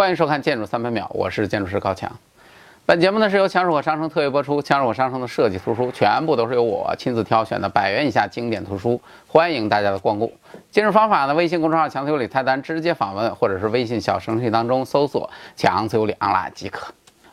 欢迎收看《建筑三百秒》，我是建筑师高强。本节目呢是由强手火商城特约播出，强手火商城的设计图书全部都是由我亲自挑选的百元以下经典图书，欢迎大家的光顾。进入方法呢，微信公众号“强自由理”菜单直接访问，或者是微信小程序当中搜索“强自由理 online” 即可。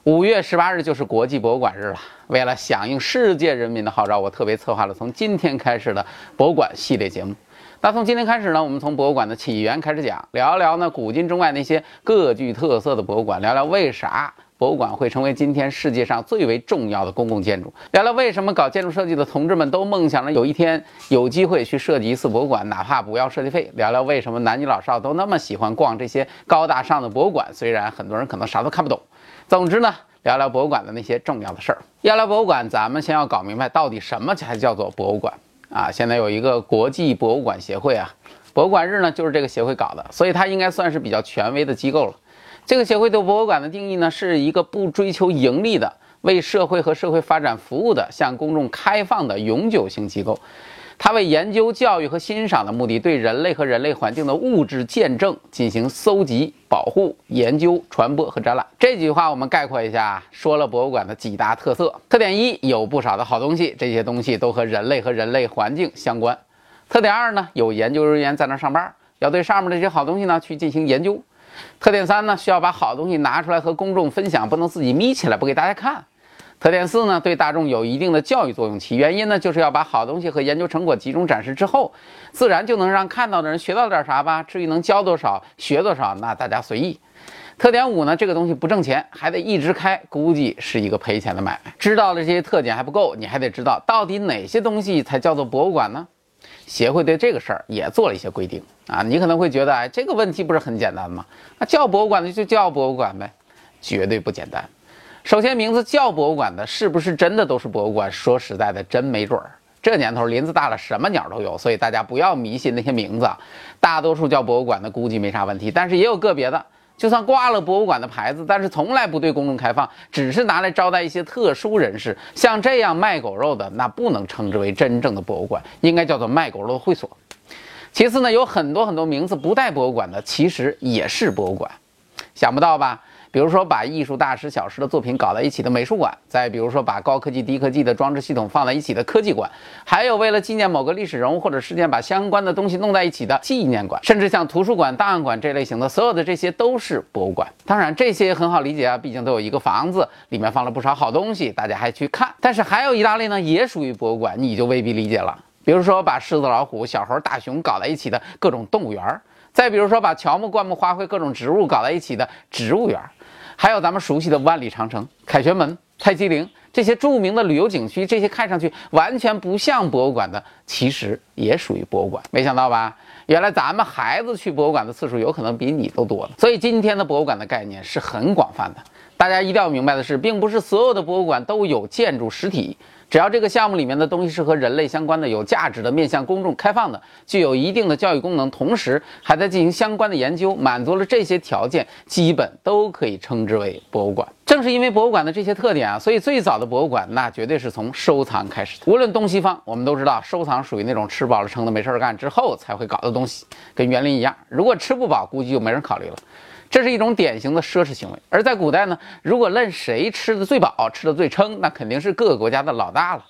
五月十八日就是国际博物馆日了，为了响应世界人民的号召，我特别策划了从今天开始的博物馆系列节目。那从今天开始呢，我们从博物馆的起源开始讲，聊聊呢古今中外那些各具特色的博物馆，聊聊为啥博物馆会成为今天世界上最为重要的公共建筑，聊聊为什么搞建筑设计的同志们都梦想着有一天有机会去设计一次博物馆，哪怕不要设计费，聊聊为什么男女老少都那么喜欢逛这些高大上的博物馆，虽然很多人可能啥都看不懂。总之呢，聊聊博物馆的那些重要的事儿。要聊博物馆，咱们先要搞明白到底什么才叫做博物馆。啊，现在有一个国际博物馆协会啊，博物馆日呢就是这个协会搞的，所以它应该算是比较权威的机构了。这个协会对博物馆的定义呢，是一个不追求盈利的、为社会和社会发展服务的、向公众开放的永久性机构。它为研究、教育和欣赏的目的，对人类和人类环境的物质见证进行搜集、保护、研究、传播和展览。这几句话我们概括一下，说了博物馆的几大特色。特点一，有不少的好东西，这些东西都和人类和人类环境相关。特点二呢，有研究人员在那上班，要对上面这些好东西呢去进行研究。特点三呢，需要把好东西拿出来和公众分享，不能自己眯起来不给大家看。特点四呢，对大众有一定的教育作用，其原因呢，就是要把好东西和研究成果集中展示之后，自然就能让看到的人学到点啥吧。至于能教多少、学多少，那大家随意。特点五呢，这个东西不挣钱，还得一直开，估计是一个赔钱的买卖。知道了这些特点还不够，你还得知道到底哪些东西才叫做博物馆呢？协会对这个事儿也做了一些规定啊。你可能会觉得，哎，这个问题不是很简单吗？那叫博物馆的就叫博物馆呗，绝对不简单。首先，名字叫博物馆的，是不是真的都是博物馆？说实在的，真没准儿。这年头林子大了，什么鸟都有，所以大家不要迷信那些名字。大多数叫博物馆的，估计没啥问题。但是也有个别的，就算挂了博物馆的牌子，但是从来不对公众开放，只是拿来招待一些特殊人士。像这样卖狗肉的，那不能称之为真正的博物馆，应该叫做卖狗肉的会所。其次呢，有很多很多名字不带博物馆的，其实也是博物馆。想不到吧？比如说，把艺术大师小师的作品搞在一起的美术馆；再比如说，把高科技低科技的装置系统放在一起的科技馆；还有为了纪念某个历史人物或者事件，把相关的东西弄在一起的纪念馆；甚至像图书馆、档案馆这类型的，所有的这些都是博物馆。当然，这些很好理解啊，毕竟都有一个房子，里面放了不少好东西，大家还去看。但是还有一大类呢，也属于博物馆，你就未必理解了。比如说，把狮子、老虎、小猴、大熊搞在一起的各种动物园儿；再比如说，把乔木、灌木、花卉、各种植物搞在一起的植物园。还有咱们熟悉的万里长城、凯旋门、泰姬陵这些著名的旅游景区，这些看上去完全不像博物馆的，其实也属于博物馆。没想到吧？原来咱们孩子去博物馆的次数有可能比你都多了。所以今天的博物馆的概念是很广泛的。大家一定要明白的是，并不是所有的博物馆都有建筑实体。只要这个项目里面的东西是和人类相关的、有价值的、面向公众开放的、具有一定的教育功能，同时还在进行相关的研究，满足了这些条件，基本都可以称之为博物馆。正是因为博物馆的这些特点啊，所以最早的博物馆那绝对是从收藏开始的。无论东西方，我们都知道，收藏属于那种吃饱了撑的没事儿干之后才会搞的东西，跟园林一样。如果吃不饱，估计就没人考虑了。这是一种典型的奢侈行为，而在古代呢，如果论谁吃的最饱、吃的最撑，那肯定是各个国家的老大了。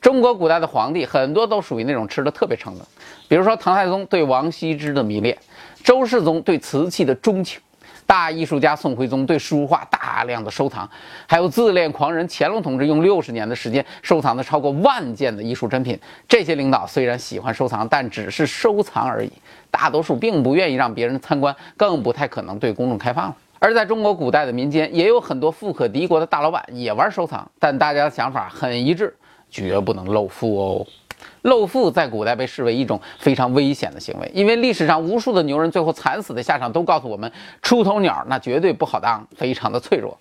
中国古代的皇帝很多都属于那种吃的特别撑的，比如说唐太宗对王羲之的迷恋，周世宗对瓷器的钟情，大艺术家宋徽宗对书画大量的收藏，还有自恋狂人乾隆同志用六十年的时间收藏的超过万件的艺术珍品。这些领导虽然喜欢收藏，但只是收藏而已。大多数并不愿意让别人参观，更不太可能对公众开放了。而在中国古代的民间，也有很多富可敌国的大老板也玩收藏，但大家的想法很一致，绝不能露富哦。露富在古代被视为一种非常危险的行为，因为历史上无数的牛人最后惨死的下场都告诉我们，出头鸟那绝对不好当，非常的脆弱。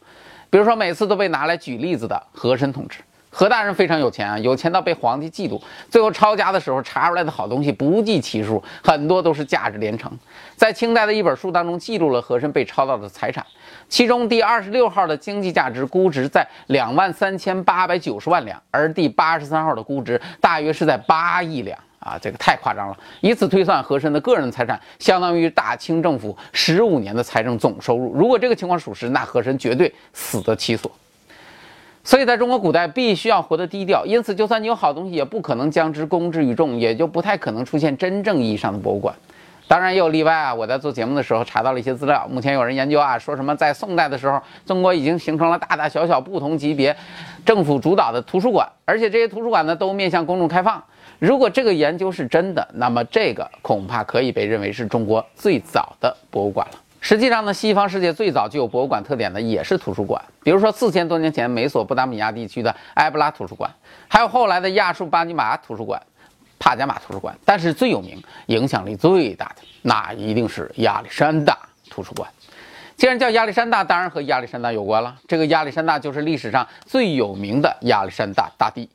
比如说每次都被拿来举例子的和珅同志。何大人非常有钱啊，有钱到被皇帝嫉妒，最后抄家的时候查出来的好东西不计其数，很多都是价值连城。在清代的一本书当中记录了和珅被抄到的财产，其中第二十六号的经济价值估值在两万三千八百九十万两，而第八十三号的估值大约是在八亿两啊，这个太夸张了。以此推算，和珅的个人财产相当于大清政府十五年的财政总收入。如果这个情况属实，那和珅绝对死得其所。所以，在中国古代，必须要活得低调。因此，就算你有好东西，也不可能将之公之于众，也就不太可能出现真正意义上的博物馆。当然，也有例外啊。我在做节目的时候查到了一些资料。目前有人研究啊，说什么在宋代的时候，中国已经形成了大大小小不同级别、政府主导的图书馆，而且这些图书馆呢都面向公众开放。如果这个研究是真的，那么这个恐怕可以被认为是中国最早的博物馆了。实际上呢，西方世界最早具有博物馆特点的也是图书馆，比如说四千多年前美索不达米亚地区的埃布拉图书馆，还有后来的亚述巴尼马图书馆、帕加马图书馆。但是最有名、影响力最大的，那一定是亚历山大图书馆。既然叫亚历山大，当然和亚历山大有关了。这个亚历山大就是历史上最有名的亚历山大大帝，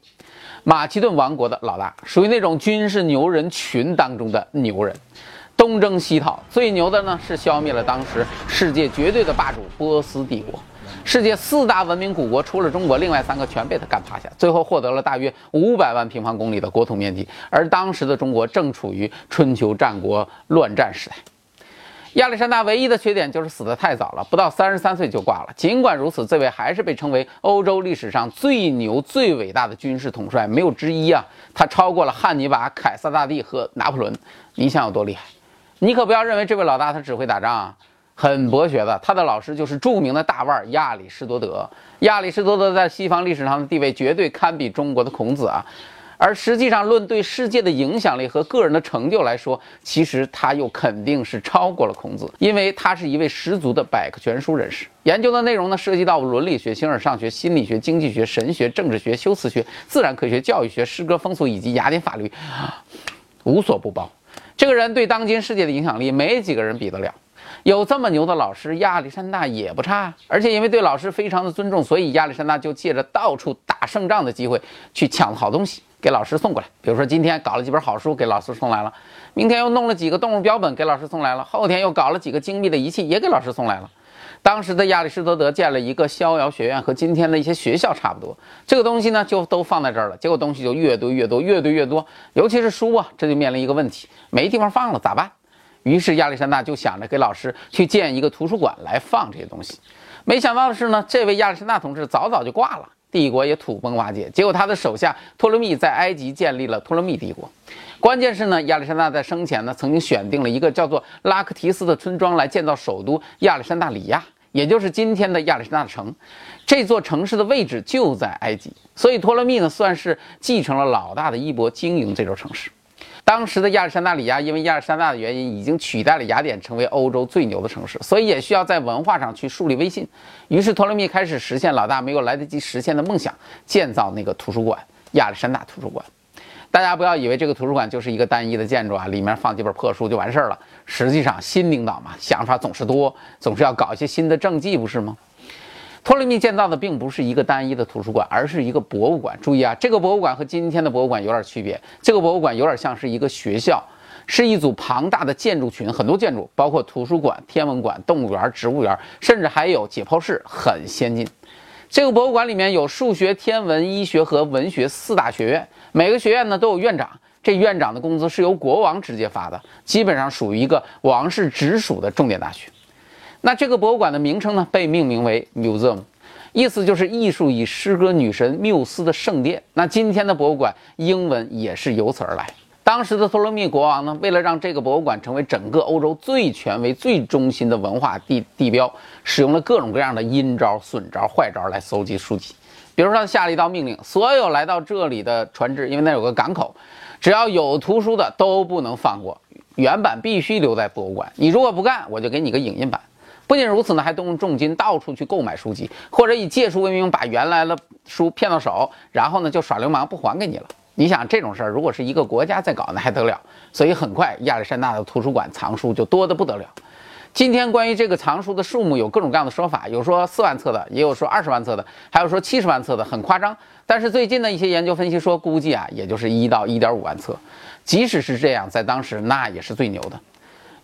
马其顿王国的老大，属于那种军事牛人群当中的牛人。东征西讨，最牛的呢是消灭了当时世界绝对的霸主波斯帝国。世界四大文明古国除了中国，另外三个全被他干趴下，最后获得了大约五百万平方公里的国土面积。而当时的中国正处于春秋战国乱战时代。亚历山大唯一的缺点就是死得太早了，不到三十三岁就挂了。尽管如此，这位还是被称为欧洲历史上最牛、最伟大的军事统帅，没有之一啊！他超过了汉尼拔、凯撒大帝和拿破仑，你想有多厉害？你可不要认为这位老大他只会打仗啊，很博学的。他的老师就是著名的大腕亚里士多德。亚里士多德在西方历史上的地位绝对堪比中国的孔子啊。而实际上，论对世界的影响力和个人的成就来说，其实他又肯定是超过了孔子，因为他是一位十足的百科全书人士。研究的内容呢，涉及到伦理学、形而上学、心理学、经济学、神学、政治学、修辞学、自然科学、教育学、诗歌风俗以及雅典法律，无所不包。这个人对当今世界的影响力，没几个人比得了。有这么牛的老师，亚历山大也不差。而且因为对老师非常的尊重，所以亚历山大就借着到处打胜仗的机会，去抢好东西给老师送过来。比如说今天搞了几本好书给老师送来了，明天又弄了几个动物标本给老师送来了，后天又搞了几个精密的仪器也给老师送来了。当时的亚里士多德建了一个逍遥学院，和今天的一些学校差不多。这个东西呢，就都放在这儿了。结果东西就越堆越多，越堆越多。尤其是书啊，这就面临一个问题，没地方放了，咋办？于是亚历山大就想着给老师去建一个图书馆来放这些东西。没想到的是呢，这位亚历山大同志早早就挂了。帝国也土崩瓦解，结果他的手下托勒密在埃及建立了托勒密帝国。关键是呢，亚历山大在生前呢，曾经选定了一个叫做拉克提斯的村庄来建造首都亚历山大里亚，也就是今天的亚历山大城。这座城市的位置就在埃及，所以托勒密呢，算是继承了老大的衣钵，经营这座城市。当时的亚历山大里亚，因为亚历山大的原因，已经取代了雅典，成为欧洲最牛的城市，所以也需要在文化上去树立威信。于是托勒密开始实现老大没有来得及实现的梦想，建造那个图书馆——亚历山大图书馆。大家不要以为这个图书馆就是一个单一的建筑啊，里面放几本破书就完事儿了。实际上，新领导嘛，想法总是多，总是要搞一些新的政绩，不是吗？托勒密建造的并不是一个单一的图书馆，而是一个博物馆。注意啊，这个博物馆和今天的博物馆有点区别。这个博物馆有点像是一个学校，是一组庞大的建筑群，很多建筑，包括图书馆、天文馆、动物园、植物园，甚至还有解剖室，很先进。这个博物馆里面有数学、天文、医学和文学四大学院，每个学院呢都有院长，这院长的工资是由国王直接发的，基本上属于一个王室直属的重点大学。那这个博物馆的名称呢，被命名为 Museum，意思就是艺术与诗歌女神缪斯的圣殿。那今天的博物馆英文也是由此而来。当时的托勒密国王呢，为了让这个博物馆成为整个欧洲最权威、最中心的文化地地标，使用了各种各样的阴招、损招、坏招来搜集书籍。比如说，他下了一道命令：所有来到这里的船只，因为那有个港口，只要有图书的都不能放过，原版必须留在博物馆。你如果不干，我就给你个影印版。不仅如此呢，还动用重金到处去购买书籍，或者以借书为名把原来的书骗到手，然后呢就耍流氓不还给你了。你想这种事儿，如果是一个国家在搞，那还得了？所以很快亚历山大的图书馆藏书就多得不得了。今天关于这个藏书的数目有各种各样的说法，有说四万册的，也有说二十万册的，还有说七十万册的，很夸张。但是最近的一些研究分析说，估计啊，也就是一到一点五万册。即使是这样，在当时那也是最牛的。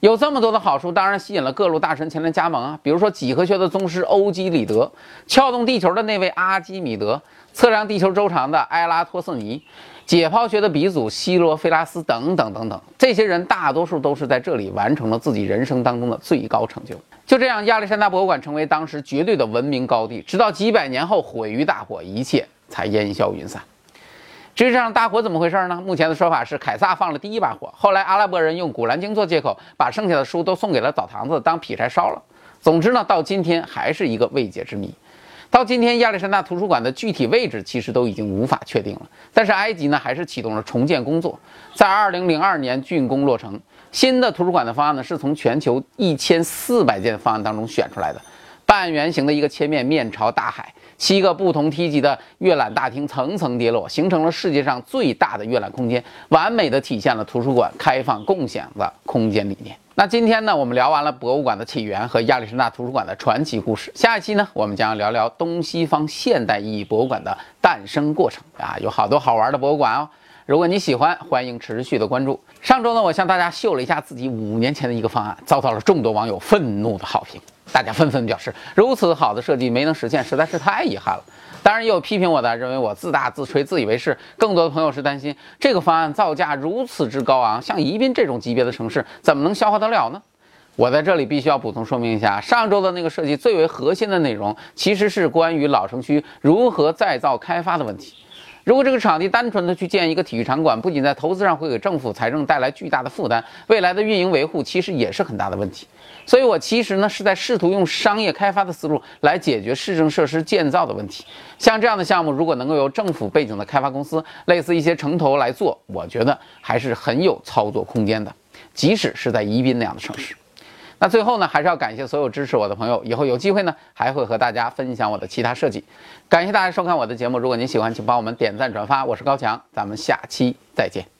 有这么多的好书，当然吸引了各路大神前来加盟啊。比如说几何学的宗师欧几里得，撬动地球的那位阿基米德，测量地球周长的埃拉托瑟尼。解剖学的鼻祖希罗菲拉斯等等等等，这些人大多数都是在这里完成了自己人生当中的最高成就。就这样，亚历山大博物馆成为当时绝对的文明高地，直到几百年后毁于大火，一切才烟消云散。至于这场大火怎么回事呢？目前的说法是凯撒放了第一把火，后来阿拉伯人用《古兰经》做借口，把剩下的书都送给了澡堂子当劈柴烧了。总之呢，到今天还是一个未解之谜。到今天，亚历山大图书馆的具体位置其实都已经无法确定了。但是埃及呢，还是启动了重建工作，在二零零二年竣工落成。新的图书馆的方案呢，是从全球一千四百件方案当中选出来的，半圆形的一个切面，面朝大海，七个不同梯级的阅览大厅层层叠落，形成了世界上最大的阅览空间，完美的体现了图书馆开放共享的空间理念。那今天呢，我们聊完了博物馆的起源和亚历山大图书馆的传奇故事。下一期呢，我们将聊聊东西方现代意义博物馆的诞生过程啊，有好多好玩的博物馆哦。如果你喜欢，欢迎持续的关注。上周呢，我向大家秀了一下自己五年前的一个方案，遭到了众多网友愤怒的好评，大家纷纷表示，如此好的设计没能实现，实在是太遗憾了。当然也有批评我的，认为我自大自吹、自以为是。更多的朋友是担心这个方案造价如此之高昂，像宜宾这种级别的城市怎么能消化得了呢？我在这里必须要补充说明一下，上周的那个设计最为核心的内容，其实是关于老城区如何再造开发的问题。如果这个场地单纯的去建一个体育场馆，不仅在投资上会给政府财政带来巨大的负担，未来的运营维护其实也是很大的问题。所以我其实呢是在试图用商业开发的思路来解决市政设施建造的问题。像这样的项目，如果能够由政府背景的开发公司，类似一些城投来做，我觉得还是很有操作空间的，即使是在宜宾那样的城市。那最后呢，还是要感谢所有支持我的朋友。以后有机会呢，还会和大家分享我的其他设计。感谢大家收看我的节目。如果您喜欢，请帮我们点赞转发。我是高强，咱们下期再见。